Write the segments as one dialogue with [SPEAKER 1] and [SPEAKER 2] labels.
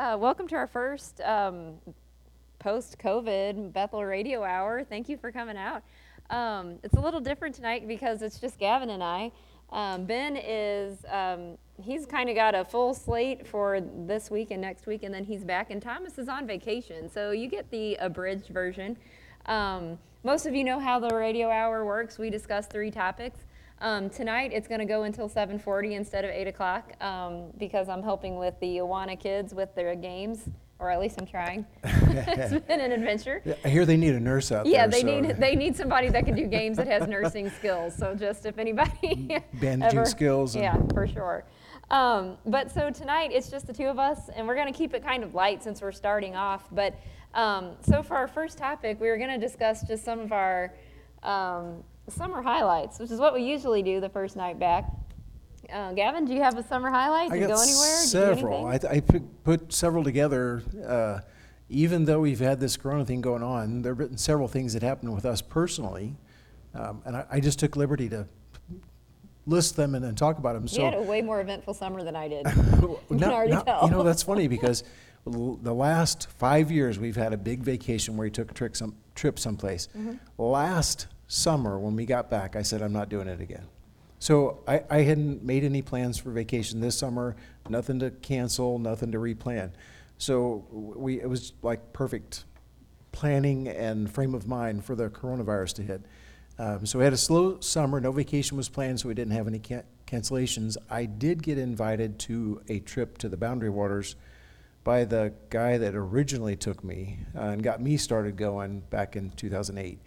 [SPEAKER 1] Uh, welcome to our first um, post COVID Bethel Radio Hour. Thank you for coming out. Um, it's a little different tonight because it's just Gavin and I. Um, ben is, um, he's kind of got a full slate for this week and next week, and then he's back, and Thomas is on vacation. So you get the abridged version. Um, most of you know how the radio hour works. We discuss three topics. Um, tonight it's going to go until 7:40 instead of 8 o'clock um, because I'm helping with the Awana kids with their games, or at least I'm trying. it's been an adventure.
[SPEAKER 2] Yeah, I hear they need a nurse out
[SPEAKER 1] Yeah,
[SPEAKER 2] there.
[SPEAKER 1] they
[SPEAKER 2] so-
[SPEAKER 1] need they need somebody that can do games that has nursing skills. So just if anybody
[SPEAKER 2] Bandaging
[SPEAKER 1] ever-
[SPEAKER 2] skills and-
[SPEAKER 1] yeah, for sure. Um, but so tonight it's just the two of us, and we're going to keep it kind of light since we're starting off. But um, so for our first topic, we were going to discuss just some of our um, summer highlights, which is what we usually do the first night back. Uh, Gavin, do you have a summer highlight? Did you go anywhere? Did you do
[SPEAKER 2] several. I? I put, put several together. Uh, even though we've had this Corona thing going on, there have been several things that happened with us personally, um, and I, I just took liberty to list them and then talk about them.
[SPEAKER 1] you had a
[SPEAKER 2] so
[SPEAKER 1] way more eventful summer than I did. You can already tell.
[SPEAKER 2] You know, that's funny because l- the last five years we've had a big vacation where we took a trip, some, trip someplace.
[SPEAKER 1] Mm-hmm.
[SPEAKER 2] Last summer, when we got back, I said, I'm not doing it again. So I, I hadn't made any plans for vacation this summer, nothing to cancel, nothing to replan. So we, it was like perfect planning and frame of mind for the coronavirus to hit. Um, so we had a slow summer, no vacation was planned, so we didn't have any can- cancellations. I did get invited to a trip to the Boundary Waters by the guy that originally took me uh, and got me started going back in 2008.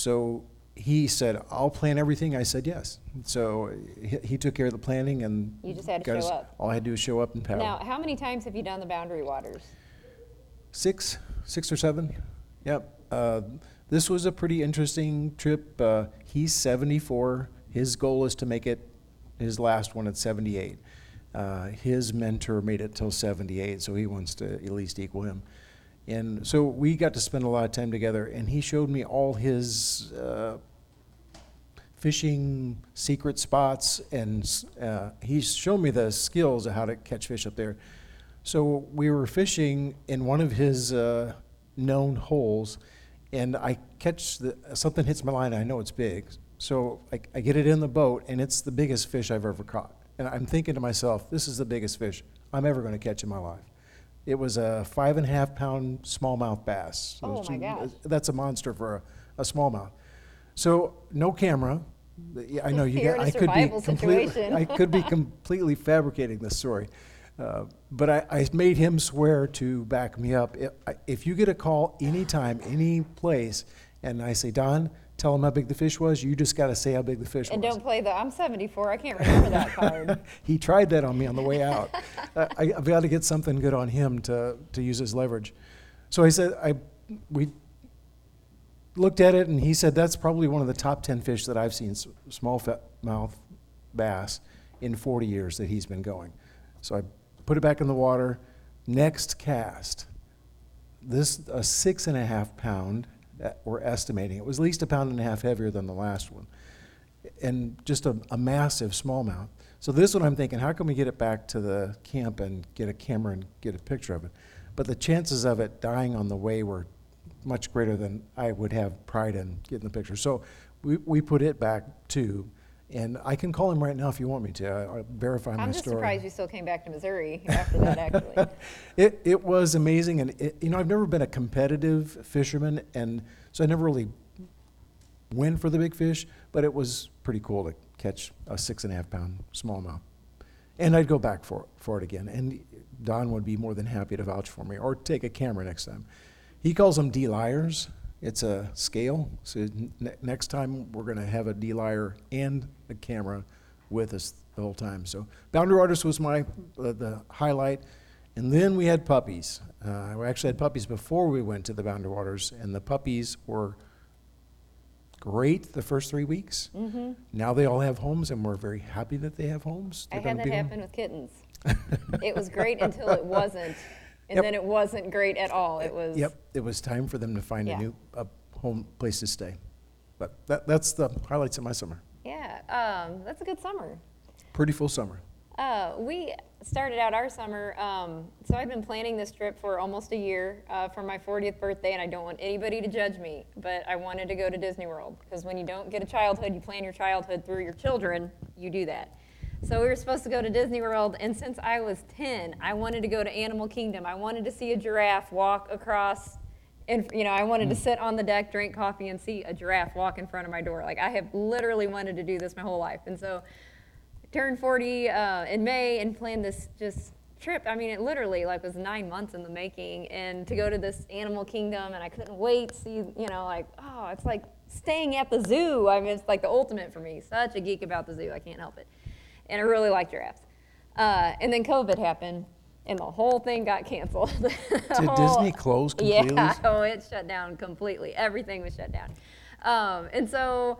[SPEAKER 2] So he said, I'll plan everything. I said yes. So he, he took care of the planning and
[SPEAKER 1] You just had to
[SPEAKER 2] got
[SPEAKER 1] show
[SPEAKER 2] us-
[SPEAKER 1] up.
[SPEAKER 2] All I had to do was show up and paddle.
[SPEAKER 1] Now, how many times have you done the Boundary Waters?
[SPEAKER 2] six, six or seven. Yep. Uh, this was a pretty interesting trip. Uh, he's 74. His goal is to make it his last one at 78. Uh, his mentor made it till 78, so he wants to at least equal him. And so we got to spend a lot of time together, and he showed me all his uh, fishing secret spots, and uh, he's shown me the skills of how to catch fish up there. So we were fishing in one of his uh, known holes, and I catch the, something hits my line. I know it's big, so I, I get it in the boat, and it's the biggest fish I've ever caught. And I'm thinking to myself, this is the biggest fish I'm ever going to catch in my life. It was a five and a half pound smallmouth bass. So
[SPEAKER 1] Oh, my gosh.
[SPEAKER 2] That's a monster for a, a smallmouth. So no camera. Yeah, I know you
[SPEAKER 1] You're
[SPEAKER 2] got.
[SPEAKER 1] in a
[SPEAKER 2] I could be
[SPEAKER 1] survival
[SPEAKER 2] completely.
[SPEAKER 1] situation.
[SPEAKER 2] I could be completely fabricating this story, uh, but I, I made him swear to back me up. If, I- if you get a call anytime, any place, and I say, Don, tell him how big the fish was, you just got to say how big the fish was.
[SPEAKER 1] And
[SPEAKER 2] was.
[SPEAKER 1] don't play the, I'm 74, I can't remember that card.
[SPEAKER 2] he tried that on me on the way out. Uh, I, I've got to get something good on him to, to use as leverage. So I said, I, we looked at it and he said, that's probably one of the top 10 fish that I've seen, s- smallmouth bass, in 40 years that he's been going. So I put it back in the water. Next cast, this, a six and a half pound, we're estimating. It was at least a pound and a half heavier than the last one and just a, a massive smallmouth. So this one I'm thinking, how can we get it back to the camp and get a camera and get a picture of it? But the chances of it dying on the way were much greater than I would have pride in getting the picture. So we, we put it back too, and I can call him right now if you want me to. I- I'll verify my
[SPEAKER 1] I'm just
[SPEAKER 2] story.
[SPEAKER 1] surprised you still came back to Missouri after that, actually.
[SPEAKER 2] It, it was amazing, and it, you know, I've never been a competitive fisherman, and so I never really went for the big fish, but it was pretty cool to catch a six and a half pound smallmouth. And I'd go back for, for it again, and Don would be more than happy to vouch for me, or take a camera next time. He calls them De-Liars. It's a scale, so ne- next time we're gonna have a De-Liar and a camera with us the whole time. So Boundary Waters was my, uh, the highlight. And then we had puppies. Uh, we actually had puppies before we went to the Boundary Waters, and the puppies were great the first three weeks.
[SPEAKER 1] hmm
[SPEAKER 2] Now they all have homes, and we're very happy that they have homes.
[SPEAKER 1] I
[SPEAKER 2] They're
[SPEAKER 1] had
[SPEAKER 2] gonna
[SPEAKER 1] that
[SPEAKER 2] be-
[SPEAKER 1] happen with kittens. It was great until it wasn't, and
[SPEAKER 2] Yep.
[SPEAKER 1] then it wasn't great at all. It was.
[SPEAKER 2] Yep, it was time for them to find
[SPEAKER 1] Yeah.
[SPEAKER 2] a new a home place to stay. But that, that's the highlights of my summer.
[SPEAKER 1] Yeah, um, that's a good summer.
[SPEAKER 2] Pretty full summer.
[SPEAKER 1] Uh, we started out our summer. Um, so I've been planning this trip for almost a year uh, for my 40th birthday, and I don't want anybody to judge me, but I wanted to go to Disney World because when you don't get a childhood, you plan your childhood through your children. You do that. So we were supposed to go to Disney World, and since I was 10, I wanted to go to Animal Kingdom. I wanted to see a giraffe walk across. And you know, I wanted to sit on the deck, drink coffee, and see a giraffe walk in front of my door. Like I have literally wanted to do this my whole life, and so turned 40 uh, in May and planned this just trip. I mean, it literally like was nine months in the making, and to go to this animal kingdom, and I couldn't wait to see, you know, like oh, it's like staying at the zoo. I mean, it's like the ultimate for me. Such a geek about the zoo, I can't help it, and I really like giraffes. Uh, and then COVID happened, and the whole thing got canceled.
[SPEAKER 2] Did
[SPEAKER 1] whole-
[SPEAKER 2] Disney close completely?
[SPEAKER 1] Yeah, oh, it shut down completely. Everything was shut down, um, and so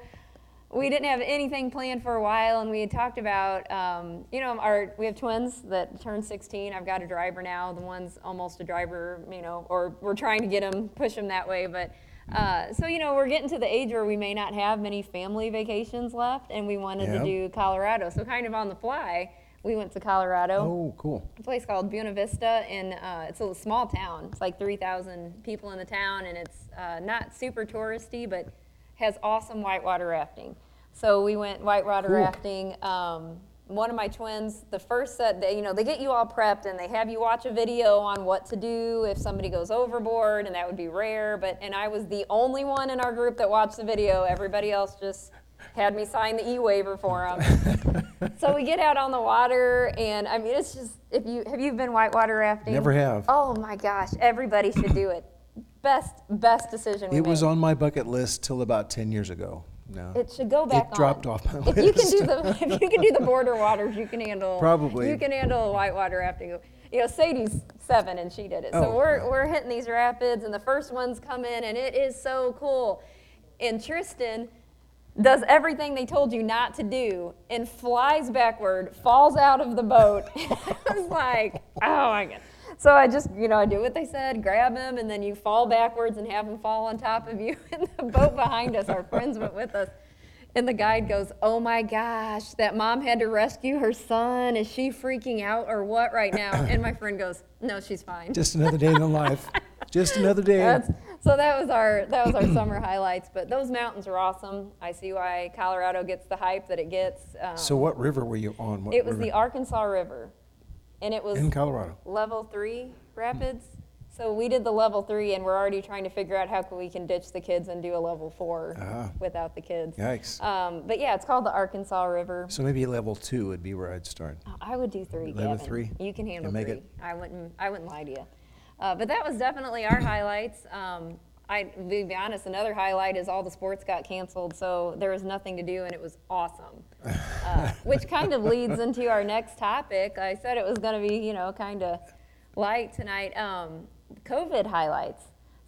[SPEAKER 1] we didn't have anything planned for a while, and we had talked about, um, you know, our we have twins that turned 16. I've got a driver now. The one's almost a driver, you know, or we're trying to get him, push him that way. But uh, so you know, we're getting to the age where we may not have many family vacations left, and we wanted
[SPEAKER 2] Yeah.
[SPEAKER 1] to do Colorado. So kind of on the fly, we went to Colorado
[SPEAKER 2] Oh, cool.
[SPEAKER 1] a place called Buena Vista, and uh, it's a small town. It's like 3,000 people in the town, and it's uh, not super touristy, but has awesome whitewater rafting. So we went whitewater
[SPEAKER 2] Cool.
[SPEAKER 1] rafting. Um, one of my twins, the first set, they, you know, they get you all prepped and they have you watch a video on what to do if somebody goes overboard, and that would be rare. But and I was the only one in our group that watched the video. Everybody else just had me sign the e-waiver for them. so we get out on the water, and I mean, it's just if you have you been whitewater rafting?
[SPEAKER 2] Never have.
[SPEAKER 1] Oh my gosh, everybody should do it. Best best decision we
[SPEAKER 2] It was on my bucket list till about 10 years ago. No.
[SPEAKER 1] It should go back on.
[SPEAKER 2] dropped off my
[SPEAKER 1] If you can do
[SPEAKER 2] list.
[SPEAKER 1] the if you can do the border waters, you can handle
[SPEAKER 2] Probably.
[SPEAKER 1] you can handle the whitewater rafting. You You know, Sadie's seven and she did it. So
[SPEAKER 2] Oh,
[SPEAKER 1] we're we're hitting these rapids and the first ones come in and it is so cool. And Tristan does everything they told you not to do and flies backward, falls out of the boat. I was like, oh my god. So I just, you know, I do what they said, grab him, and then you fall backwards and have him fall on top of you. And the boat behind us, our friends went with us. And the guide goes, Oh my gosh, that mom had to rescue her son. Is she freaking out or what right now? And my friend goes, No, she's fine.
[SPEAKER 2] Just another day in the life. Just another day.
[SPEAKER 1] That's, so that was our that was our summer highlights. But those mountains are awesome. I see why Colorado gets the hype that it gets. Um,
[SPEAKER 2] so what river were you on? What
[SPEAKER 1] it was
[SPEAKER 2] river?
[SPEAKER 1] the Arkansas River, and it was
[SPEAKER 2] in Colorado.
[SPEAKER 1] level three rapids. So we did the level three, and we're already trying to figure out how can we can ditch the kids and do a level four
[SPEAKER 2] Ah.
[SPEAKER 1] without the kids.
[SPEAKER 2] Yikes.
[SPEAKER 1] Um, but yeah, it's called the Arkansas River.
[SPEAKER 2] So maybe level two would be where I'd start.
[SPEAKER 1] Oh, I would do three,
[SPEAKER 2] Level
[SPEAKER 1] Gavin.
[SPEAKER 2] three?
[SPEAKER 1] You can handle
[SPEAKER 2] make
[SPEAKER 1] three.
[SPEAKER 2] it?
[SPEAKER 1] I wouldn't. I wouldn't lie to you. Uh, but that was definitely our highlights. Um, I, to be honest, another highlight is all the sports got canceled, so there was nothing to do, and it was awesome. Uh, which kind of leads into our next topic. I said it was going to be, you know, kind of light tonight. Um, COVID highlights.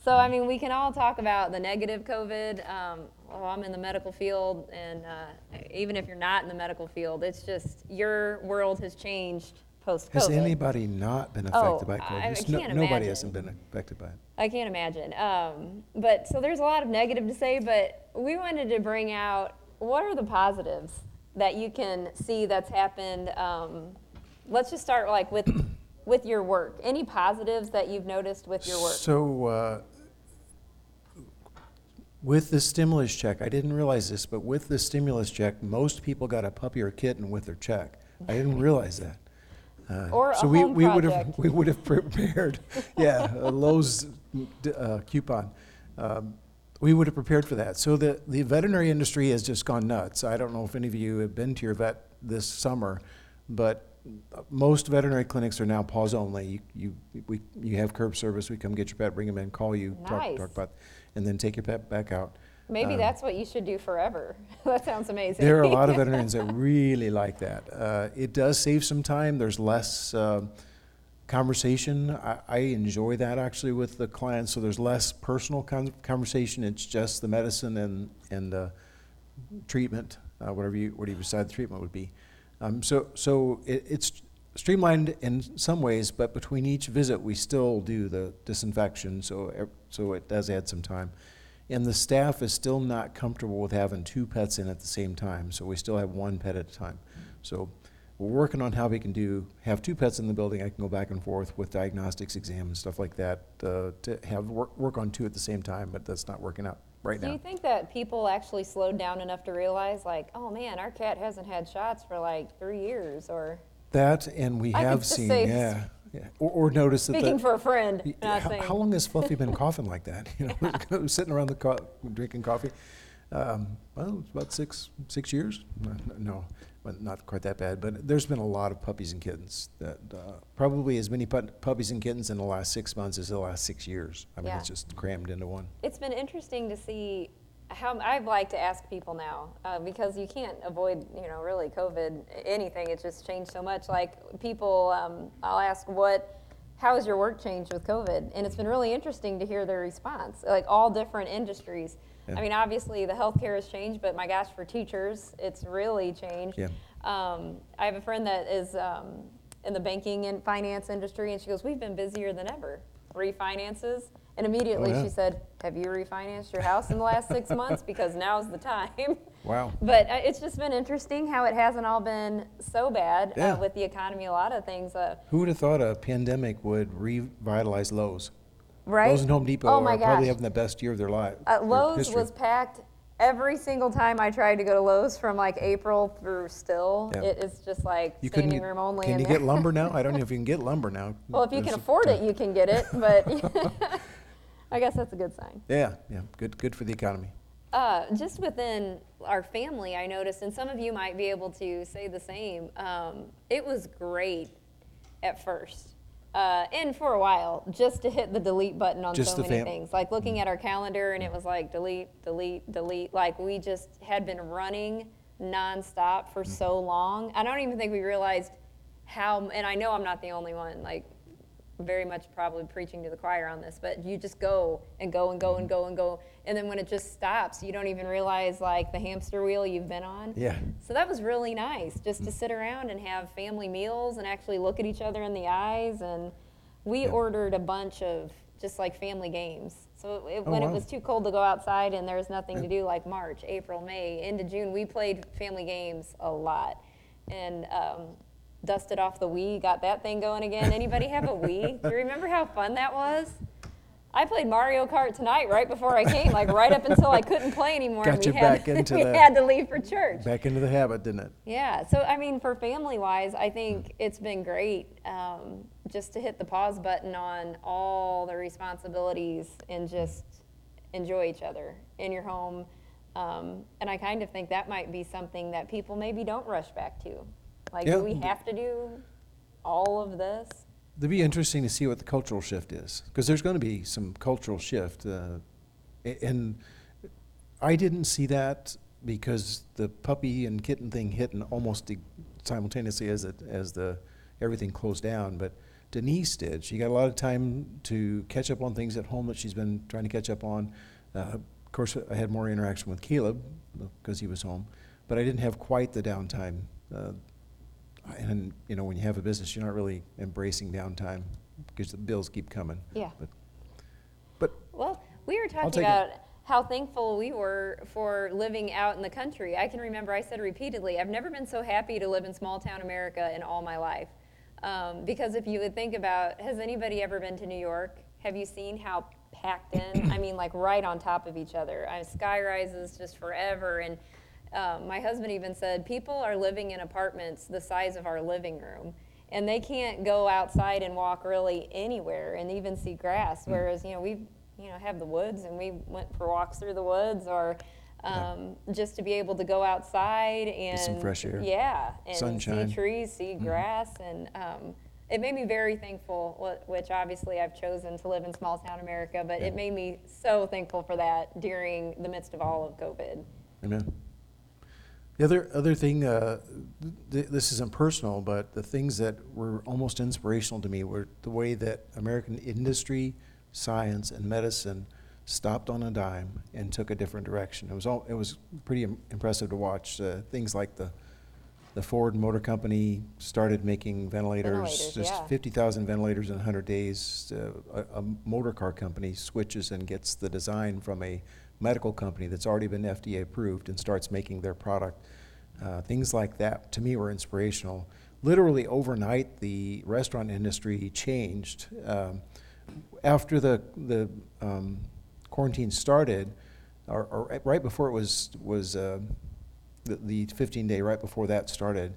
[SPEAKER 1] So, I mean, we can all talk about the negative COVID. Um, well, I'm in the medical field, and uh, even if you're not in the medical field, it's just your world has changed post COVID.
[SPEAKER 2] Has anybody not been
[SPEAKER 1] Oh,
[SPEAKER 2] affected by
[SPEAKER 1] I-
[SPEAKER 2] COVID?
[SPEAKER 1] I
[SPEAKER 2] Just
[SPEAKER 1] can't
[SPEAKER 2] nobody
[SPEAKER 1] imagine.
[SPEAKER 2] hasn't been affected by it.
[SPEAKER 1] I can't imagine. Um, but so there's a lot of negative to say, but we wanted to bring out what are the positives that you can see that's happened. Um, let's just start like with with your work. Any positives that you've noticed with your work?
[SPEAKER 2] So, uh, with the stimulus check, I didn't realize this, but with the stimulus check, most people got a puppy or kitten with their check. I didn't realize that. Uh,
[SPEAKER 1] Or a
[SPEAKER 2] so we,
[SPEAKER 1] home
[SPEAKER 2] we would have
[SPEAKER 1] project.
[SPEAKER 2] we would have prepared, yeah, a Lowe's uh, coupon. Um, we would have prepared for that. So the the veterinary industry has just gone nuts. I don't know if any of you have been to your vet this summer, but most veterinary clinics are now pause only. You, you, we, you have curb service. We come get your pet, bring them in, call you, talk,
[SPEAKER 1] Nice.
[SPEAKER 2] talk about, and then take your pet back out.
[SPEAKER 1] Maybe
[SPEAKER 2] Um,
[SPEAKER 1] that's what you should do forever. that sounds amazing.
[SPEAKER 2] There are a lot of veterinarians that really like that. Uh, it does save some time. There's less uh, conversation. I, I enjoy that actually with the clients. So there's less personal con- conversation. It's just the medicine and and uh, treatment, uh, whatever you whatever you decide the treatment would be. Um, so so it, it's streamlined in some ways, but between each visit we still do the disinfection. So so it does add some time. And the staff is still not comfortable with having two pets in at the same time, so we still have one pet at a time. So we're working on how we can do, have two pets in the building, I can go back and forth with diagnostics exam and stuff like that, uh, to have, work, work on two at the same time, but that's not working out right now.
[SPEAKER 1] Do you
[SPEAKER 2] now.
[SPEAKER 1] think that people actually slowed down enough to realize, like, oh man, our cat hasn't had shots for like three years, or
[SPEAKER 2] That, and we
[SPEAKER 1] I
[SPEAKER 2] have
[SPEAKER 1] just
[SPEAKER 2] seen,
[SPEAKER 1] say-
[SPEAKER 2] yeah, yeah, or, or notice that
[SPEAKER 1] speaking
[SPEAKER 2] the.
[SPEAKER 1] for a friend, not
[SPEAKER 2] How,
[SPEAKER 1] saying.
[SPEAKER 2] how long has Fluffy been coughing like that? You know, sitting around the co- drinking coffee. Um, well, it's about six six years. No, no, not quite that bad. But there's been a lot of puppies and kittens. That uh, probably as many put- puppies and kittens in the last six months as the last six years. I mean,
[SPEAKER 1] Yeah.
[SPEAKER 2] it's just crammed into one.
[SPEAKER 1] It's been interesting to see how I've like to ask people now uh, because you can't avoid, you know, really COVID anything. It's just changed so much. Like people, um, I'll ask what, how has your work changed with COVID? And it's been really interesting to hear their response. Like all different industries. I mean, obviously the healthcare has changed, but my gosh, for teachers, it's really changed.
[SPEAKER 2] Yeah.
[SPEAKER 1] Um, I have a friend that is um, in the banking and finance industry, and she goes, "We've been busier than ever. Refinances." And immediately
[SPEAKER 2] yeah.
[SPEAKER 1] she said, "Have you refinanced your house in the last six months? Because now's the time."
[SPEAKER 2] Wow.
[SPEAKER 1] But uh, it's just been interesting how it hasn't all been so bad
[SPEAKER 2] Yeah.
[SPEAKER 1] uh, with the economy. A lot of things, uh,
[SPEAKER 2] Who would have thought a pandemic would revitalize Lowe's?
[SPEAKER 1] Right?
[SPEAKER 2] Lowe's and Home Depot
[SPEAKER 1] Oh my
[SPEAKER 2] are probably having the best year of their life.
[SPEAKER 1] Uh,
[SPEAKER 2] their
[SPEAKER 1] Lowe's
[SPEAKER 2] history.
[SPEAKER 1] was packed every single time I tried to go to Lowe's from like April through still.
[SPEAKER 2] Yeah.
[SPEAKER 1] It is just like
[SPEAKER 2] You couldn't
[SPEAKER 1] standing
[SPEAKER 2] get-
[SPEAKER 1] room only.
[SPEAKER 2] Can
[SPEAKER 1] in
[SPEAKER 2] you
[SPEAKER 1] there.
[SPEAKER 2] get lumber now? I don't know if you can get lumber now.
[SPEAKER 1] Well, if you can
[SPEAKER 2] There's a
[SPEAKER 1] afford it, you can get it, but I guess that's a good sign.
[SPEAKER 2] Yeah, yeah, good, good for the economy.
[SPEAKER 1] Uh, just within our family, I noticed, and some of you might be able to say the same, um, it was great at first. Uh, and for a while, just to hit the delete button on
[SPEAKER 2] Just
[SPEAKER 1] so
[SPEAKER 2] the
[SPEAKER 1] many
[SPEAKER 2] fam-
[SPEAKER 1] things. Like looking at our calendar and it was like delete, delete, delete. Like we just had been running nonstop for so long. I don't even think we realized how, and I know I'm not the only one, like very much probably preaching to the choir on this, but you just go and go and go and go and go. And then when it just stops, you don't even realize like the hamster wheel you've been on.
[SPEAKER 2] Yeah.
[SPEAKER 1] So that was really nice just to sit around and have family meals and actually look at each other in the eyes. And we
[SPEAKER 2] Yeah.
[SPEAKER 1] ordered a bunch of just like family games. So it,
[SPEAKER 2] Oh,
[SPEAKER 1] when
[SPEAKER 2] wow.
[SPEAKER 1] it was too cold to go outside and there was nothing to do, like March, April, May, into June, we played family games a lot. And um, dusted off the Wii, got that thing going again. Anybody have a Wii? Do you remember how fun that was? I played Mario Kart tonight right before I came, like right up until I couldn't play anymore. and
[SPEAKER 2] Got
[SPEAKER 1] we
[SPEAKER 2] you
[SPEAKER 1] had,
[SPEAKER 2] back into
[SPEAKER 1] we
[SPEAKER 2] the-
[SPEAKER 1] had to leave for church.
[SPEAKER 2] Back into the habit, didn't it?
[SPEAKER 1] Yeah, so I mean, for family wise, I think it's been great um, just to hit the pause button on all the responsibilities and just enjoy each other in your home. Um, and I kind of think that might be something that people maybe don't rush back to. Like,
[SPEAKER 2] Yeah.
[SPEAKER 1] do we have to do all of this?
[SPEAKER 2] It'd be interesting to see what the cultural shift is, because there's going to be some cultural shift. Uh, a- and I didn't see that because the puppy and kitten thing hit in almost e- simultaneously as it, as the everything closed down. But Denise did. She got a lot of time to catch up on things at home that she's been trying to catch up on. Uh, of course, I had more interaction with Caleb because he was home, but I didn't have quite the downtime. Uh, and you know, when you have a business, you're not really embracing downtime because the bills keep coming.
[SPEAKER 1] Yeah.
[SPEAKER 2] But, but
[SPEAKER 1] Well, we were talking
[SPEAKER 2] take it.
[SPEAKER 1] about how thankful we were for living out in the country. I can remember I said repeatedly, I've never been so happy to live in small town America in all my life. Um, because if you would think about, has anybody ever been to New York? Have you seen how packed in? I mean, like right on top of each other. I sky rises just forever. And um, my husband even said, people are living in apartments the size of our living room. And they can't go outside and walk really anywhere and even see grass.
[SPEAKER 2] Hmm.
[SPEAKER 1] Whereas, you know, we you know, have the woods and we went for walks through the woods or
[SPEAKER 2] Yeah.
[SPEAKER 1] um, just to be able to go outside and Get
[SPEAKER 2] some fresh air.
[SPEAKER 1] Yeah, and
[SPEAKER 2] Sunshine.
[SPEAKER 1] see trees, see
[SPEAKER 2] Mhm.
[SPEAKER 1] grass, and um, it made me very thankful. Which obviously I've chosen to live in small town America, but
[SPEAKER 2] Yeah.
[SPEAKER 1] it made me so thankful for that during the midst of all of COVID.
[SPEAKER 2] Amen. The other other thing, uh, th- this isn't personal, but the things that were almost inspirational to me were the way that American industry, science, and medicine stopped on a dime and took a different direction. It was all, it was pretty im- impressive to watch. Uh, things like the the Ford Motor Company started making ventilators,
[SPEAKER 1] Ventilators,
[SPEAKER 2] just
[SPEAKER 1] yeah.
[SPEAKER 2] 50,000 ventilators in 100 days. Uh, a, a motor car company switches and gets the design from a medical company that's already been FDA approved and starts making their product. Uh, things like that, to me, were inspirational. literally overnight, the restaurant industry changed. Um, after the the um, quarantine started, or, or right before it was was uh, the, the 15 day right before that started,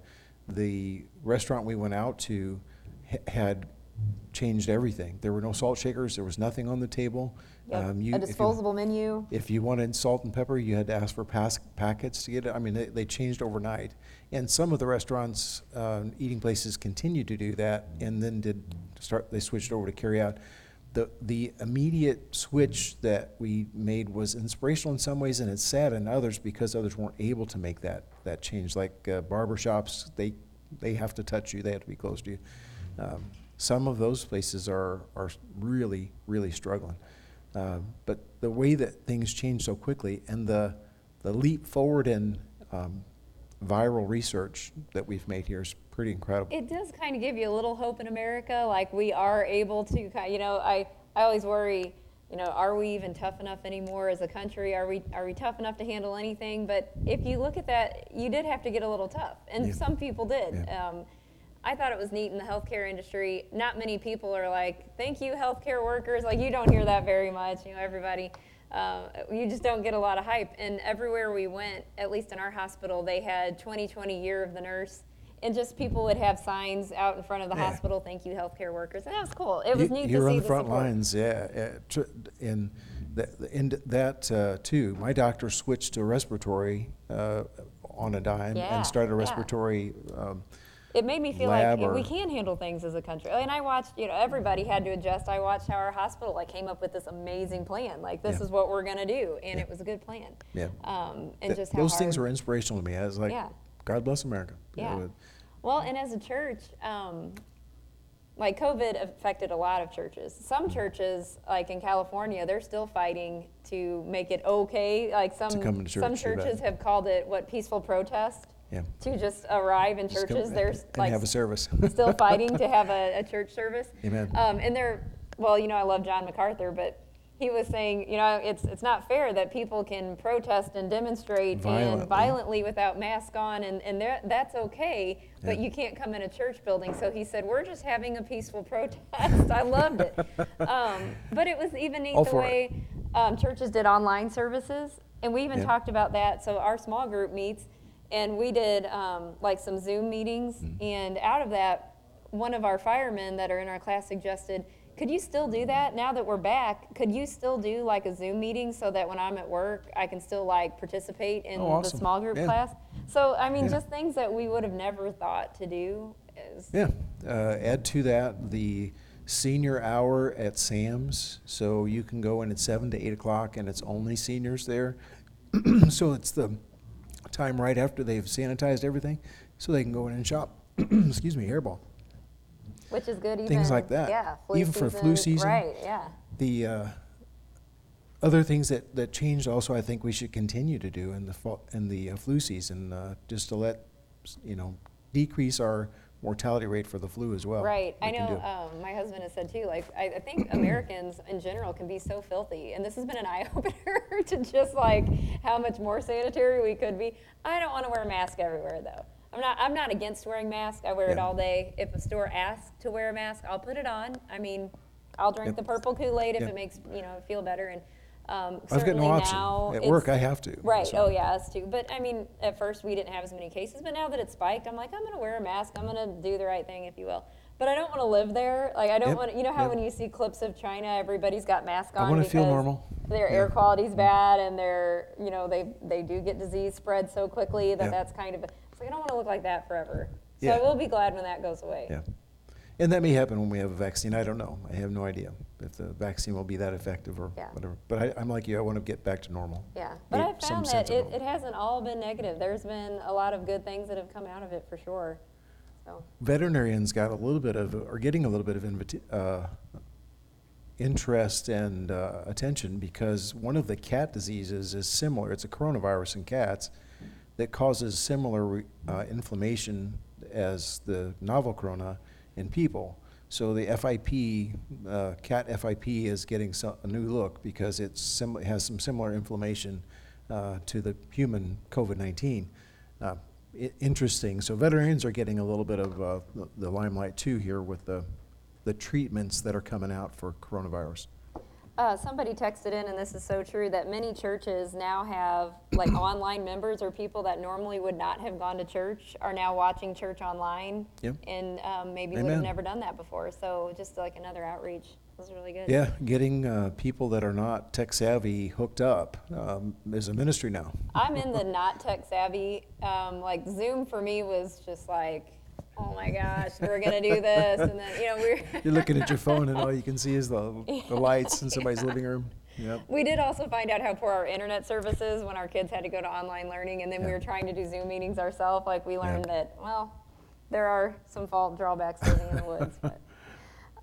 [SPEAKER 2] the restaurant we went out to ha- had changed everything. There were no salt shakers. There was nothing on the table.
[SPEAKER 1] Yep.
[SPEAKER 2] Um, you-
[SPEAKER 1] A
[SPEAKER 2] if you-
[SPEAKER 1] disposable menu.
[SPEAKER 2] if you wanted salt and pepper, you had to ask for pas- packets to get it. I mean, they, they changed overnight. And some of the restaurants, uh, eating places continued to do that and then did start, they switched over to carry out. The, the immediate switch that we made was inspirational in some ways and it's sad in others because others weren't able to make that, that change. Like uh, barber shops, they, they have to touch you, they have to be close to you. Um, some of those places are, are really, really struggling. Uh, But the way that things change so quickly and the, the leap forward in um, viral research that we've made here is pretty incredible.
[SPEAKER 1] It does kind of give you a little hope in America, like we are able to, you know, I, I always worry, you know, are we even tough enough anymore as a country? Are we, are we tough enough to handle anything? But if you look at that, you did have to get a little tough, and
[SPEAKER 2] Yeah.
[SPEAKER 1] some people did.
[SPEAKER 2] Yeah.
[SPEAKER 1] Um, I thought it was neat in the healthcare industry. Not many people are like, "Thank you, healthcare workers." Like you don't hear that very much. You know, everybody. Uh, you just don't get a lot of hype. And everywhere we went, at least in our hospital, they had 2020 year of the nurse, and just people would have signs out in front of the
[SPEAKER 2] Yeah.
[SPEAKER 1] hospital, "Thank you, healthcare workers," and that was cool. It was
[SPEAKER 2] You-
[SPEAKER 1] neat
[SPEAKER 2] You're on the front
[SPEAKER 1] support.
[SPEAKER 2] lines, yeah. And that, that uh, too, my doctor switched to respiratory uh, on a dime
[SPEAKER 1] Yeah,
[SPEAKER 2] and started a
[SPEAKER 1] yeah.
[SPEAKER 2] respiratory. um,
[SPEAKER 1] it made me feel like
[SPEAKER 2] or-
[SPEAKER 1] we can handle things as a country. And I watched, you know, everybody had to adjust. I watched how our hospital like came up with this amazing plan. Like this
[SPEAKER 2] Yeah.
[SPEAKER 1] is what we're gonna do, and
[SPEAKER 2] Yeah.
[SPEAKER 1] it was a good plan.
[SPEAKER 2] Yeah.
[SPEAKER 1] Um, and
[SPEAKER 2] th-
[SPEAKER 1] just how
[SPEAKER 2] Those things were inspirational to me. I was like,
[SPEAKER 1] Yeah.
[SPEAKER 2] God bless America.
[SPEAKER 1] Yeah.
[SPEAKER 2] know,
[SPEAKER 1] Well, and as a church, um, like COVID affected a lot of churches. Some
[SPEAKER 2] Mm-hmm.
[SPEAKER 1] churches, like in California, they're still fighting to make it okay. Like some some
[SPEAKER 2] church, you
[SPEAKER 1] churches have called it what peaceful protest.
[SPEAKER 2] Yeah.
[SPEAKER 1] To just arrive in
[SPEAKER 2] Just come
[SPEAKER 1] churches, they're
[SPEAKER 2] and
[SPEAKER 1] like
[SPEAKER 2] have a service.
[SPEAKER 1] still fighting to have a, a church service.
[SPEAKER 2] Amen.
[SPEAKER 1] Um, and they're, well, you know, I love John MacArthur, but he was saying, you know, it's it's not fair that people can protest and demonstrate
[SPEAKER 2] Violently.
[SPEAKER 1] and violently without mask on, and and they're- that's okay, but
[SPEAKER 2] Yeah.
[SPEAKER 1] you can't come in a church building. So he said, we're just having a peaceful protest. I loved it. Um, but it was even neat
[SPEAKER 2] All
[SPEAKER 1] the
[SPEAKER 2] for it.
[SPEAKER 1] way um, churches did online services, and we even
[SPEAKER 2] Yeah.
[SPEAKER 1] talked about that. So our small group meets, and we did um, like some Zoom meetings,
[SPEAKER 2] Mm-hmm.
[SPEAKER 1] and out of that, one of our firemen that are in our class suggested, could you still do that now that we're back? Could you still do like a Zoom meeting so that when I'm at work, I can still like participate in
[SPEAKER 2] Oh,
[SPEAKER 1] the small group
[SPEAKER 2] Yeah.
[SPEAKER 1] class? So I mean,
[SPEAKER 2] Yeah.
[SPEAKER 1] just things that we would have never thought to do. Is,
[SPEAKER 2] Yeah, uh, add to that the senior hour at Sam's, so you can go in at seven to eight o'clock and it's only seniors there. So it's the time right after they've sanitized everything, so they can go in and shop, excuse me, hairball.
[SPEAKER 1] Which is good. Even
[SPEAKER 2] Things like that.
[SPEAKER 1] Yeah. Flu
[SPEAKER 2] Even for flu season.
[SPEAKER 1] Right. Yeah.
[SPEAKER 2] The uh, other things that, that changed also, I think we should continue to do in the fall, in the uh, flu season, uh, just to let, you know, decrease our mortality rate for the flu as well.
[SPEAKER 1] Right.
[SPEAKER 2] We
[SPEAKER 1] I know um, my husband has said too, like, I, I think Americans in general can be so filthy. And this has been an eye opener to just like how much more sanitary we could be. I don't want to wear a mask everywhere though. I'm not, I'm not against wearing masks. I wear it
[SPEAKER 2] Yeah.
[SPEAKER 1] all day. If a store asks to wear a mask, I'll put it on. I mean, I'll drink
[SPEAKER 2] Yep.
[SPEAKER 1] the purple Kool-Aid if
[SPEAKER 2] Yep.
[SPEAKER 1] it makes, you know, feel better. And um,
[SPEAKER 2] I've got
[SPEAKER 1] certainly
[SPEAKER 2] no option.
[SPEAKER 1] now
[SPEAKER 2] At work,
[SPEAKER 1] it's-
[SPEAKER 2] I have to.
[SPEAKER 1] Right.
[SPEAKER 2] so.
[SPEAKER 1] Oh, yeah, us too. But I mean, at first we didn't have as many cases, but now that it's spiked, I'm like, I'm going to wear a mask. I'm going to do the right thing, if you will. But I don't want to live there. Like, I don't
[SPEAKER 2] Yep,
[SPEAKER 1] want to, you know how
[SPEAKER 2] yep.
[SPEAKER 1] when you see clips of China, everybody's got masks on.
[SPEAKER 2] I
[SPEAKER 1] on
[SPEAKER 2] wanna feel
[SPEAKER 1] because
[SPEAKER 2] normal.
[SPEAKER 1] Their air quality's bad and they're, you know, they, they do get disease spread so quickly that
[SPEAKER 2] Yeah.
[SPEAKER 1] that's kind of, it's like, I don't want to look like that forever. So
[SPEAKER 2] Yeah.
[SPEAKER 1] I will be glad when that goes away.
[SPEAKER 2] Yeah. And that may happen when we have a vaccine. I don't know. I have no idea if the vaccine will be that effective or
[SPEAKER 1] Yeah.
[SPEAKER 2] whatever. But I, I'm like you, I want to get back to normal.
[SPEAKER 1] Yeah, but
[SPEAKER 2] Yeah,
[SPEAKER 1] I
[SPEAKER 2] some
[SPEAKER 1] found
[SPEAKER 2] sense
[SPEAKER 1] that
[SPEAKER 2] of
[SPEAKER 1] it, it hasn't all been negative. There's been a lot of good things that have come out of it for sure. So,
[SPEAKER 2] Veterinarians got a little bit of, are getting a little bit of invita- uh, interest and uh, attention because one of the cat diseases is similar. It's a coronavirus in cats that causes similar re- uh, inflammation as the novel corona in people. So the FIP, uh, cat FIP, is getting so, a new look because it's sim- has some similar inflammation uh, to the human COVID 19. Uh, i- interesting. So veterinarians are getting a little bit of uh, the- the limelight too here with the the treatments that are coming out for coronavirus.
[SPEAKER 1] Uh, somebody texted in, and this is so true, that many churches now have like online members or people that normally would not have gone to church are now watching church online.
[SPEAKER 2] Yep.
[SPEAKER 1] And um, maybe would have
[SPEAKER 2] Amen.
[SPEAKER 1] never done that before. So just like another outreach was really good.
[SPEAKER 2] Yeah, getting uh, people that are not tech savvy hooked up um, is a ministry now.
[SPEAKER 1] I'm in the not tech savvy. Um, like Zoom for me was just like, oh my gosh, we're gonna do this, and then you know we're.
[SPEAKER 2] You're looking at your phone and all you can see is the, the lights in somebody's living room. Yep.
[SPEAKER 1] We did also find out how poor our internet service is when our kids had to go to online learning, and then we were trying to do Zoom meetings ourselves. Like we learned that, well, there are some fault drawbacks living in the woods. But.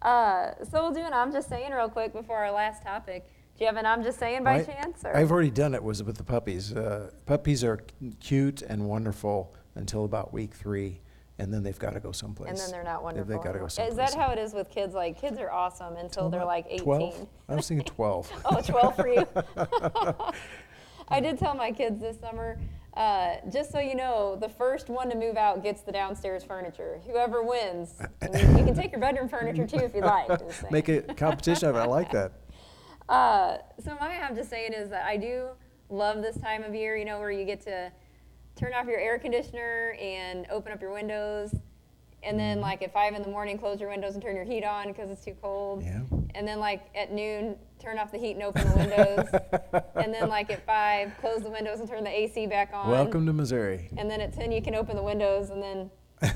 [SPEAKER 1] Uh, so we'll do an I'm just saying real quick before our last topic. Do you have an I'm just saying by
[SPEAKER 2] I-
[SPEAKER 1] chance? Or?
[SPEAKER 2] I've already done it. Was with the puppies. Uh, puppies are cute and wonderful until about week three, and then they've got to go someplace.
[SPEAKER 1] and then they're not wonderful.
[SPEAKER 2] They've got to go someplace.
[SPEAKER 1] Is that how it is with kids? Like kids are awesome until they're like 18.
[SPEAKER 2] 12? I was thinking 12.
[SPEAKER 1] Oh, 12 for you. I did tell my kids this summer, uh, just so you know, the first one to move out gets the downstairs furniture. Whoever wins, you, you can take your bedroom furniture too if you like.
[SPEAKER 2] Make a competition of it. I like that.
[SPEAKER 1] Uh, so my I'm just saying is that I do love this time of year, you know, where you get to turn off your air conditioner and open up your windows, and
[SPEAKER 2] Mm-hmm.
[SPEAKER 1] then like at five in the morning, close your windows and turn your heat on because it's too cold.
[SPEAKER 2] Yeah.
[SPEAKER 1] And then like at noon, turn off the heat and open the windows, and then like at five, close the windows and turn the AC back on.
[SPEAKER 2] Welcome to Missouri.
[SPEAKER 1] And then at 10, you can open the windows, and then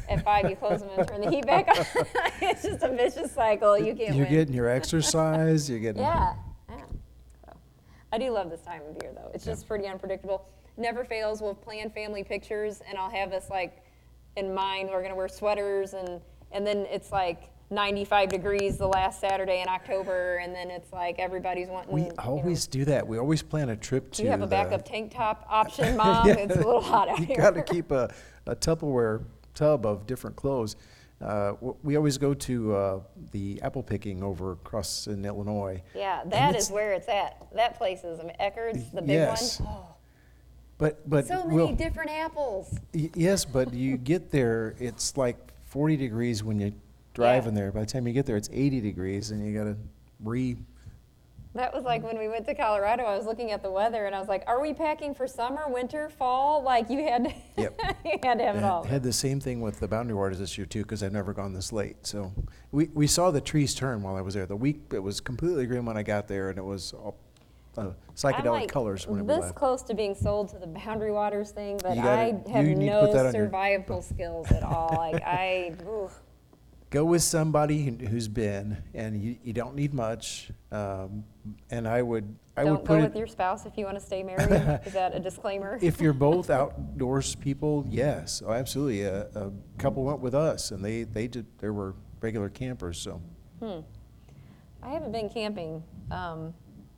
[SPEAKER 1] at 5, you close them and turn the heat back on. it's just a vicious cycle. You can't
[SPEAKER 2] You're
[SPEAKER 1] win.
[SPEAKER 2] getting your exercise. You're getting.
[SPEAKER 1] Yeah. yeah. So, I do love this time of year, though. It's
[SPEAKER 2] Yeah.
[SPEAKER 1] just pretty unpredictable. Never fails. We'll plan family pictures, and I'll have this like in mind. We're gonna wear sweaters, and and then it's like 95 degrees the last Saturday in October, and then it's like everybody's wanting.
[SPEAKER 2] We
[SPEAKER 1] you know,
[SPEAKER 2] always do that. We always plan a trip to.
[SPEAKER 1] Do you have a
[SPEAKER 2] the-
[SPEAKER 1] backup tank top option, Mom?
[SPEAKER 2] Yeah.
[SPEAKER 1] It's a little hot out here.
[SPEAKER 2] you
[SPEAKER 1] here.
[SPEAKER 2] got to keep a, a Tupperware tub of different clothes. Uh, w- we always go to uh, the apple picking over across in Illinois.
[SPEAKER 1] Yeah, that is it's- where it's at. That place is I mean, Eckert's, the big
[SPEAKER 2] Yes.
[SPEAKER 1] one.
[SPEAKER 2] But but
[SPEAKER 1] so many
[SPEAKER 2] we'll-
[SPEAKER 1] different apples.
[SPEAKER 2] y- yes, but you get there, it's like 40 degrees when you're driving there. By the time you get there, it's 80 degrees, and you got to re.
[SPEAKER 1] That was like when we went to Colorado. I was looking at the weather and I was like, "Are we packing for summer, winter, fall?" Like you had, to
[SPEAKER 2] Yep.
[SPEAKER 1] you had to have it all.
[SPEAKER 2] Had, had the same thing with the Boundary Waters this year too, because I've never gone this late. So we, we saw the trees turn while I was there. The week it was completely green when I got there, and it was all uh, psychedelic
[SPEAKER 1] I'm like
[SPEAKER 2] colors when we
[SPEAKER 1] this
[SPEAKER 2] left.
[SPEAKER 1] close to being sold to the Boundary Waters thing, but
[SPEAKER 2] You gotta-
[SPEAKER 1] I have
[SPEAKER 2] you need to
[SPEAKER 1] no
[SPEAKER 2] put that on your-
[SPEAKER 1] survival skills at all. Like I, oof.
[SPEAKER 2] Go with somebody who- who's been, and you, you don't need much. Um, and I would I
[SPEAKER 1] don't
[SPEAKER 2] would
[SPEAKER 1] go
[SPEAKER 2] put
[SPEAKER 1] with
[SPEAKER 2] it
[SPEAKER 1] your spouse if you want to stay married. is that a disclaimer?
[SPEAKER 2] if you're both outdoors people, yes, oh, absolutely. A, a couple went with us, and they they did. They were regular campers, so
[SPEAKER 1] hmm. I haven't been camping, um,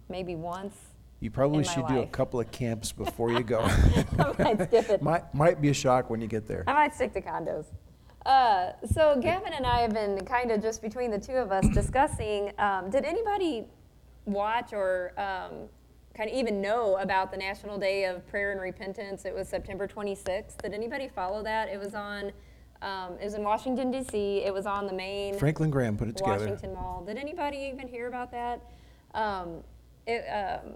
[SPEAKER 1] maybe once.
[SPEAKER 2] you probably
[SPEAKER 1] In my
[SPEAKER 2] should do a
[SPEAKER 1] life.
[SPEAKER 2] couple of camps before you go.
[SPEAKER 1] I might skip it.
[SPEAKER 2] might might be a shock when you get there.
[SPEAKER 1] I might stick to condos. Uh, so Gavin and I have been kind of just between the two of us discussing. Um, did anybody watch or um, kind of even know about the National Day of Prayer and Repentance? It was September 26th. Did anybody follow that? It was on. Um, it was in Washington D.C. It was on the main
[SPEAKER 2] Franklin Graham put it together.
[SPEAKER 1] Washington Mall. Did anybody even hear about that? Um, it, um,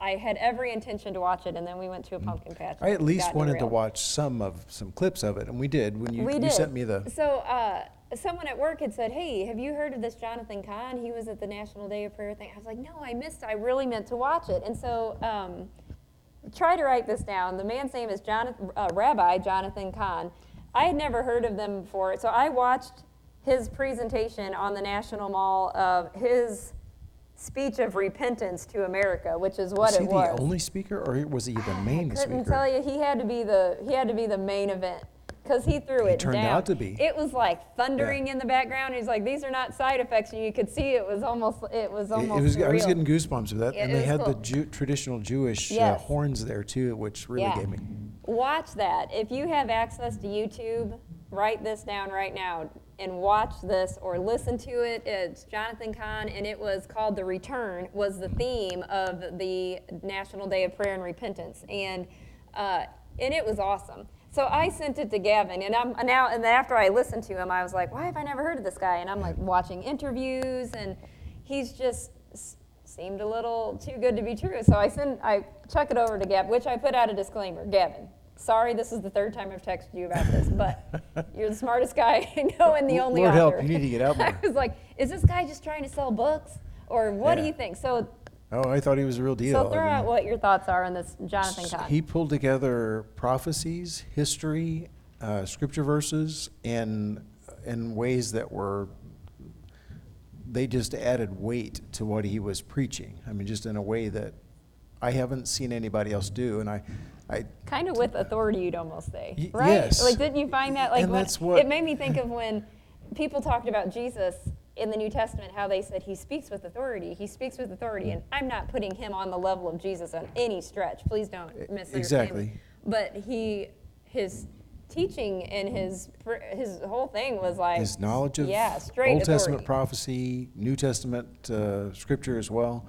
[SPEAKER 1] I had every intention to watch it, and then we went to a pumpkin patch.
[SPEAKER 2] Mm. I at
[SPEAKER 1] and
[SPEAKER 2] least
[SPEAKER 1] got
[SPEAKER 2] wanted to
[SPEAKER 1] derailed.
[SPEAKER 2] watch some of some clips of it, and we did when you,
[SPEAKER 1] we
[SPEAKER 2] you
[SPEAKER 1] did.
[SPEAKER 2] sent me the.
[SPEAKER 1] So uh, someone at work had said, "Hey, have you heard of this Jonathan Cahn? He was at the National Day of Prayer thing." I was like, "No, I missed. I really meant to watch it." And so um, try to write this down. The man's name is Jonathan, uh, Rabbi Jonathan Cahn. I had never heard of them before, so I watched his presentation on the National Mall of his speech of repentance to America, which is what
[SPEAKER 2] was
[SPEAKER 1] it was.
[SPEAKER 2] Was he the only speaker, or was he the main
[SPEAKER 1] I couldn't
[SPEAKER 2] speaker?
[SPEAKER 1] tell you. He had to be the he had to be the main event because he threw
[SPEAKER 2] He
[SPEAKER 1] it
[SPEAKER 2] turned
[SPEAKER 1] down.
[SPEAKER 2] out to be.
[SPEAKER 1] It was like thundering in the background. He's like, "These are not side effects," and you could see it was almost it was almost
[SPEAKER 2] it was, I was getting goosebumps with that,
[SPEAKER 1] Yeah,
[SPEAKER 2] and
[SPEAKER 1] it
[SPEAKER 2] they had the. Jew, traditional Jewish uh, horns there too, which really
[SPEAKER 1] Yeah.
[SPEAKER 2] gave me.
[SPEAKER 1] Watch that. If you have access to YouTube, write this down right now and watch this or listen to it. It's Jonathan Cahn, and it was called "The Return." Was the theme of the National Day of Prayer and Repentance, and uh, and it was awesome. So I sent it to Gavin, and I'm now. And then after I listened to him, I was like, "Why have I never heard of this guy?" And I'm like watching interviews, and he's just seemed a little too good to be true. So I send, I chuck it over to Gavin, which I put out a disclaimer. Gavin, sorry, this is the third time I've texted you about this, but you're the smartest guy I know and the only
[SPEAKER 2] Lord help, you need to get out
[SPEAKER 1] I
[SPEAKER 2] more.
[SPEAKER 1] was like, is this guy just trying to sell books, or what do
[SPEAKER 2] Yeah.
[SPEAKER 1] you think? So,
[SPEAKER 2] Oh, I thought he was a real deal.
[SPEAKER 1] so
[SPEAKER 2] I
[SPEAKER 1] throw
[SPEAKER 2] mean,
[SPEAKER 1] out what your thoughts are on this Jonathan
[SPEAKER 2] s-. He pulled together prophecies, history, uh, scripture verses, and in ways that were they just added weight to what he was preaching. I mean, just in a way that I haven't seen anybody else do. And I, I
[SPEAKER 1] kind of with authority, you'd almost say, right?
[SPEAKER 2] yes.
[SPEAKER 1] Like, didn't you find that? Like,
[SPEAKER 2] And
[SPEAKER 1] when-
[SPEAKER 2] that's what-
[SPEAKER 1] it made me think of when people talked about Jesus in the New Testament, how they said he speaks with authority. He speaks with authority, and I'm not putting him on the level of Jesus on any stretch. Please don't misunderstand. me.
[SPEAKER 2] exactly.
[SPEAKER 1] But he, his teaching and his his whole thing was like
[SPEAKER 2] his knowledge of
[SPEAKER 1] yeah, straight
[SPEAKER 2] Old Testament prophecy, New Testament uh, scripture as well,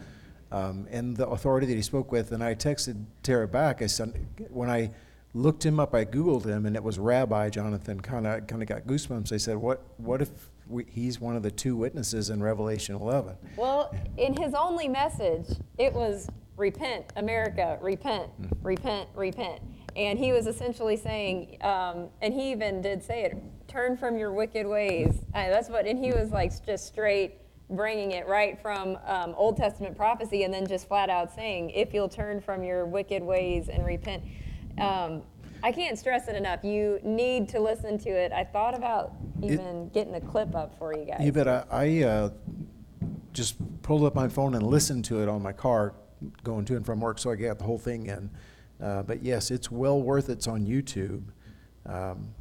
[SPEAKER 2] um, and the authority that he spoke with. And I texted Tara back. I said, when I looked him up, I Googled him, and it was Rabbi Jonathan. Kind of, kind of got goosebumps. I said, what, what if we, he's one of the two witnesses in Revelation 11?
[SPEAKER 1] Well, in his only message, it was repent, America, repent, repent, repent. And he was essentially saying, um, and he even did say it, turn from your wicked ways. Uh, that's what, and he was like just straight bringing it right from um, Old Testament prophecy and then just flat out saying, if you'll turn from your wicked ways and repent. Um, I can't stress it enough. You need to listen to it. I thought about
[SPEAKER 2] It-
[SPEAKER 1] even getting a clip up for you guys.
[SPEAKER 2] You bet. I, I uh, just pulled up my phone and listened to it on my car going to and from work, so I got the whole thing in. Uh, but yes, it's well worth it. It's on YouTube. Um,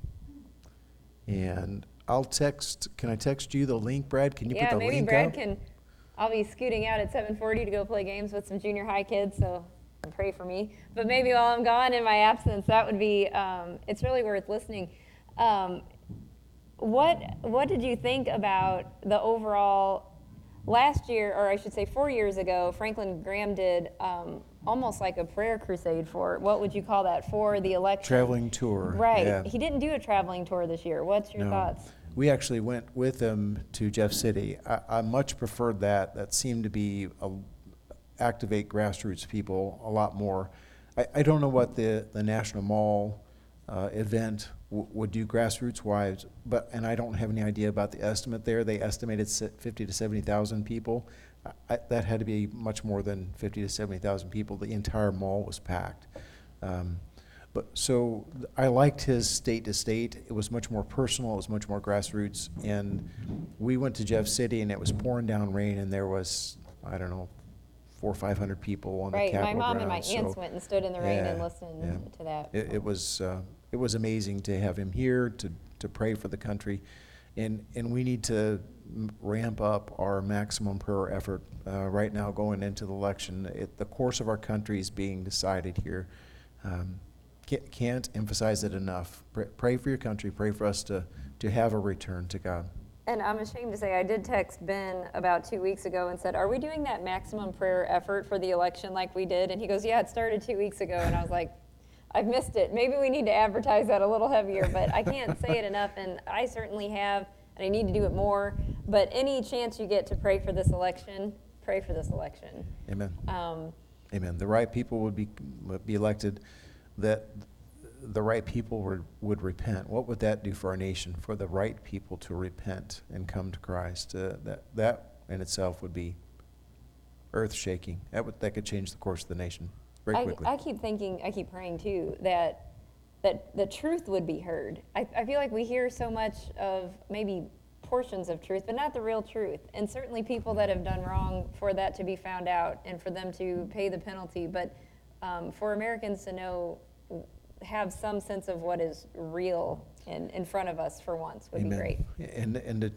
[SPEAKER 2] and I'll text, can I text you the link, Brad? Can you
[SPEAKER 1] yeah,
[SPEAKER 2] put the link up?
[SPEAKER 1] Yeah, maybe
[SPEAKER 2] link
[SPEAKER 1] Brad can. I'll be scooting out at 7:40 to go play games with some junior high kids, so pray for me. But maybe while I'm gone in my absence, that would be. Um, it's really worth listening. Um, what What did you think about the overall? Last year, or I should say, four years ago, Franklin Graham did um, almost like a prayer crusade for. What would you call that for the election?
[SPEAKER 2] Traveling tour.
[SPEAKER 1] Right.
[SPEAKER 2] yeah.
[SPEAKER 1] He didn't do a traveling tour this year. What's your
[SPEAKER 2] No.
[SPEAKER 1] thoughts?
[SPEAKER 2] We actually went with him to Jeff City. I, I much preferred that. That seemed to be a, activate grassroots people a lot more. I, I don't know what the, the National Mall uh, event w- would do grassroots wise, but and I don't have any idea about the estimate there. They estimated se- 50 to 70,000 people. I, that had to be much more than 50 to 70,000 people. The entire mall was packed. Um, but so I liked his state to state. It was much more personal. It was much more grassroots. And we went to Jeff City, and it was pouring down rain, and there was I don't know four or five hundred people on the
[SPEAKER 1] Right.
[SPEAKER 2] the
[SPEAKER 1] My
[SPEAKER 2] Capitol
[SPEAKER 1] mom and my
[SPEAKER 2] grounds.
[SPEAKER 1] aunts
[SPEAKER 2] So
[SPEAKER 1] went and stood in the rain and
[SPEAKER 2] yeah,
[SPEAKER 1] listened
[SPEAKER 2] yeah.
[SPEAKER 1] to that.
[SPEAKER 2] It, it was uh, it was amazing to have him here to to pray for the country, and and we need to m- ramp up our maximum prayer effort uh, right now going into the election. It, the course of our country is being decided here. Um, can't, can't emphasize it enough. Pray, pray for your country. Pray for us to to have a return to God.
[SPEAKER 1] And I'm ashamed to say, I did text Ben about two weeks ago and said, Are we doing that maximum prayer effort for the election like we did? And he goes, Yeah, it started two weeks ago. And I was like, I've missed it. Maybe we need to advertise that a little heavier, but I can't say it enough. And I certainly have, and I need to do it more. But any chance you get to pray for this election, pray for this election.
[SPEAKER 2] Amen.
[SPEAKER 1] Um,
[SPEAKER 2] Amen. The right people would be, would be elected, that the right people would, would repent. What would that do for our nation, for the right people to repent and come to Christ? Uh, that, that in itself would be earth shaking. That, would, that could change the course of the nation very
[SPEAKER 1] I,
[SPEAKER 2] quickly.
[SPEAKER 1] I keep thinking, I keep praying too, that that the truth would be heard. I, I feel like we hear so much of maybe portions of truth, but not the real truth. And certainly people that have done wrong for that to be found out and for them to pay the penalty. But um, for Americans to know, have some sense of what is real in, in front of us for once would be great.
[SPEAKER 2] And, and to,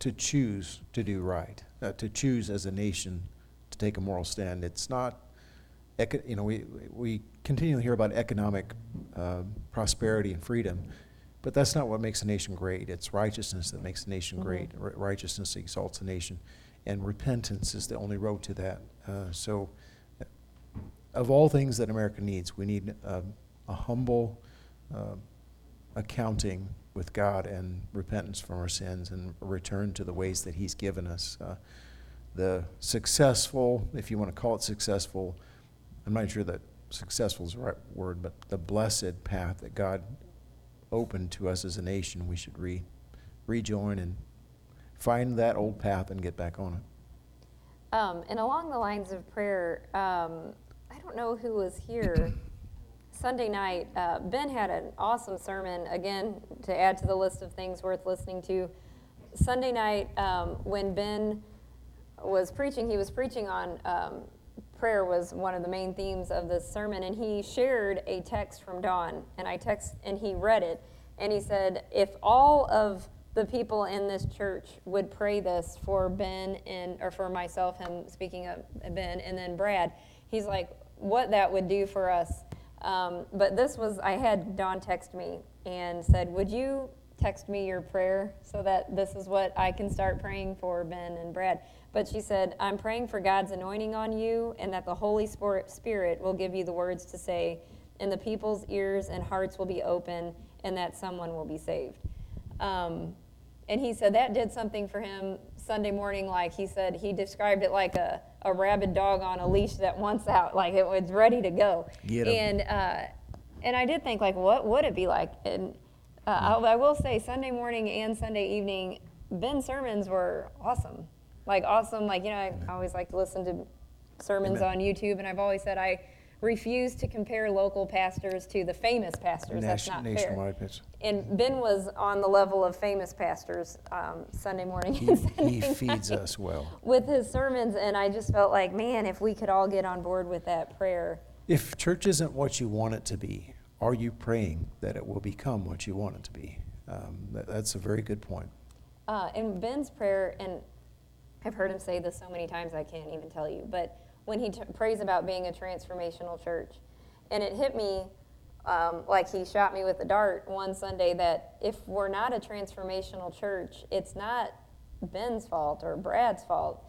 [SPEAKER 2] to choose to do right, uh, to choose as a nation to take a moral stand. It's not, you know, we, we continually hear about economic uh, prosperity and freedom, but that's not what makes a nation great. It's righteousness that makes a nation
[SPEAKER 1] Mhm.
[SPEAKER 2] great. R- righteousness exalts a nation, and repentance is the only road to that. Uh, so, uh, of all things that America needs, we need um, a humble, uh, accounting with God and repentance from our sins and return to the ways that He's given us. Uh, the successful, if you want to call it successful, I'm not sure that successful is the right word, but the blessed path that God opened to us as a nation, we should re, rejoin and find that old path and get back on it.
[SPEAKER 1] Um, and along the lines of prayer, um, I don't know who was here Sunday night. Uh, ben had an awesome sermon, again, to add to the list of things worth listening to. Sunday night, um, when Ben was preaching, he was preaching on um, prayer was one of the main themes of this sermon, and he shared a text from Dawn, and I text and he read it, and he said, if all of the people in this church would pray this for Ben and or for myself, him speaking of Ben, and then Brad, he's like, what that would do for us. Um, but this was I had Dawn text me and said, would you text me your prayer so that this is what I can start praying for Ben and Brad. But she said, I'm praying for God's anointing on you and that the Holy Spirit will give you the words to say, and the people's ears and hearts will be open, and that someone will be saved. Um, and he said that did something for him Sunday morning. Like he said, he described it like a, a rabid dog on a leash that wants out, like it was ready to go.
[SPEAKER 2] Get.
[SPEAKER 1] And, uh, and I did think, like, what would it be like? And uh, I, I will say, Sunday morning and Sunday evening, Ben's sermons were awesome. Like, awesome. Like, you know, I always like to listen to sermons
[SPEAKER 2] Amen.
[SPEAKER 1] on YouTube, and I've always said I refuse to compare local pastors to the famous pastors. That's not fair.
[SPEAKER 2] nationwide.
[SPEAKER 1] And Ben was on the level of famous pastors um, Sunday morning
[SPEAKER 2] He,
[SPEAKER 1] and Sunday
[SPEAKER 2] he feeds
[SPEAKER 1] night
[SPEAKER 2] us well.
[SPEAKER 1] with his sermons, and I just felt like, man, if we could all get on board with that prayer.
[SPEAKER 2] If church isn't what you want it to be, are you praying that it will become what you want it to be? Um, that, that's a very good point.
[SPEAKER 1] Uh, in Ben's prayer, and I've heard him say this so many times I can't even tell you, but when he t- prays about being a transformational church, and it hit me um, like he shot me with a dart one Sunday that if we're not a transformational church, it's not Ben's fault or Brad's fault.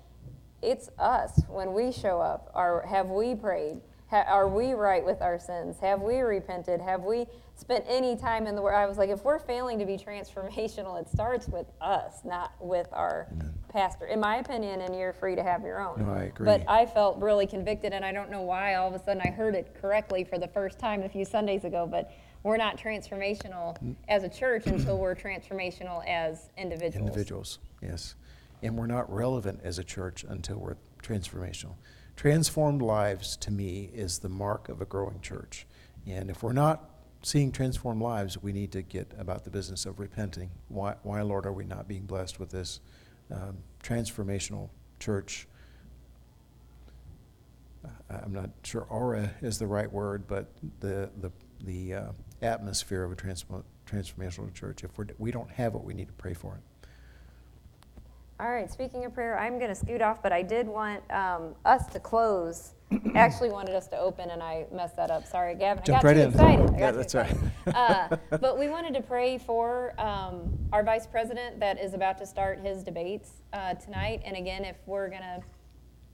[SPEAKER 1] It's us when we show up. Are, have we prayed? Ha, are we right with our sins? Have we repented? Have we spent any time in the Word? I was like, if we're failing to be transformational, it starts with us, not with our pastor, in my opinion, and you're free to have your own.
[SPEAKER 2] No, I agree.
[SPEAKER 1] But I felt really convicted, and I don't know why all of a sudden I heard it correctly for the first time a few Sundays ago, but we're not transformational mm. as a church until we're transformational as individuals.
[SPEAKER 2] Individuals, yes. And we're not relevant as a church until we're transformational. Transformed lives, to me, is the mark of a growing church. And if we're not seeing transformed lives, we need to get about the business of repenting. Why, why Lord, are we not being blessed with this um, transformational church? I'm not sure aura is the right word, but the, the, the uh, atmosphere of a transform, transformational church. If we're, we don't have it, we need to pray for it.
[SPEAKER 1] All right, speaking of prayer, I'm going to scoot off, but I did want um, us to close. Actually wanted us to open, and I messed that up. Sorry, Gavin.
[SPEAKER 2] Jump
[SPEAKER 1] I got
[SPEAKER 2] right
[SPEAKER 1] too
[SPEAKER 2] in.
[SPEAKER 1] excited. I
[SPEAKER 2] Yeah,
[SPEAKER 1] got
[SPEAKER 2] that's right.
[SPEAKER 1] excited. uh, but we wanted to pray for um, our vice president that is about to start his debates uh, tonight. And again, if we're going to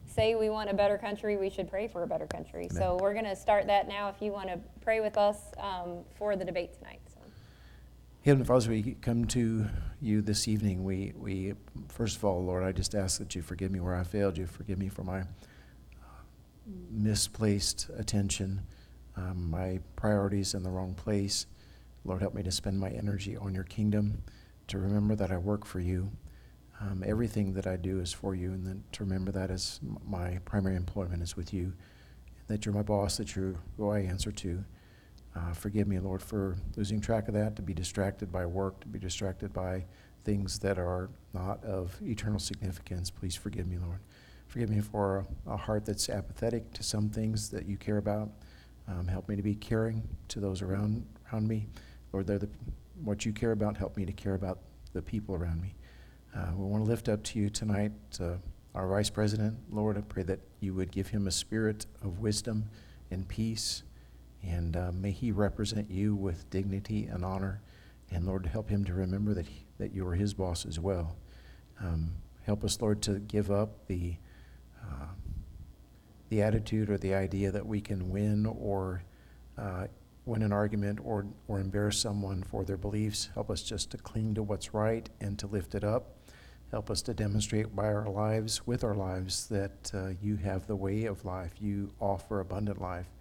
[SPEAKER 1] say we want a better country, we should pray for a better country. So we're going to start that now. If you want to pray with us um, for the debate tonight.
[SPEAKER 2] Heavenly Father, as we come to you this evening, we, we, first of all, Lord, I just ask that you forgive me where I failed you. Forgive me for my uh, misplaced attention, um, my priorities in the wrong place. Lord, help me to spend my energy on your kingdom, to remember that I work for you. Um, everything that I do is for you, and then to remember that as my primary employment is with you, that you're my boss, that you're who I answer to. Uh, forgive me, Lord, for losing track of that, to be distracted by work, to be distracted by things that are not of eternal significance. Please forgive me, Lord. Forgive me for a, a heart that's apathetic to some things that you care about. Um, help me to be caring to those around around me. Lord, they're the, what you care about. Help me to care about the people around me. Uh, we want to lift up to you tonight uh, our Vice President. Lord, I pray that you would give him a spirit of wisdom and peace. And uh, may he represent you with dignity and honor. And Lord, help him to remember that, he, that you are his boss as well. Um, help us, Lord, to give up the, uh, the attitude or the idea that we can win or uh, win an argument or, or embarrass someone for their beliefs. Help us just to cling to what's right and to lift it up. Help us to demonstrate by our lives, with our lives, that uh, you have the way of life. You offer abundant life.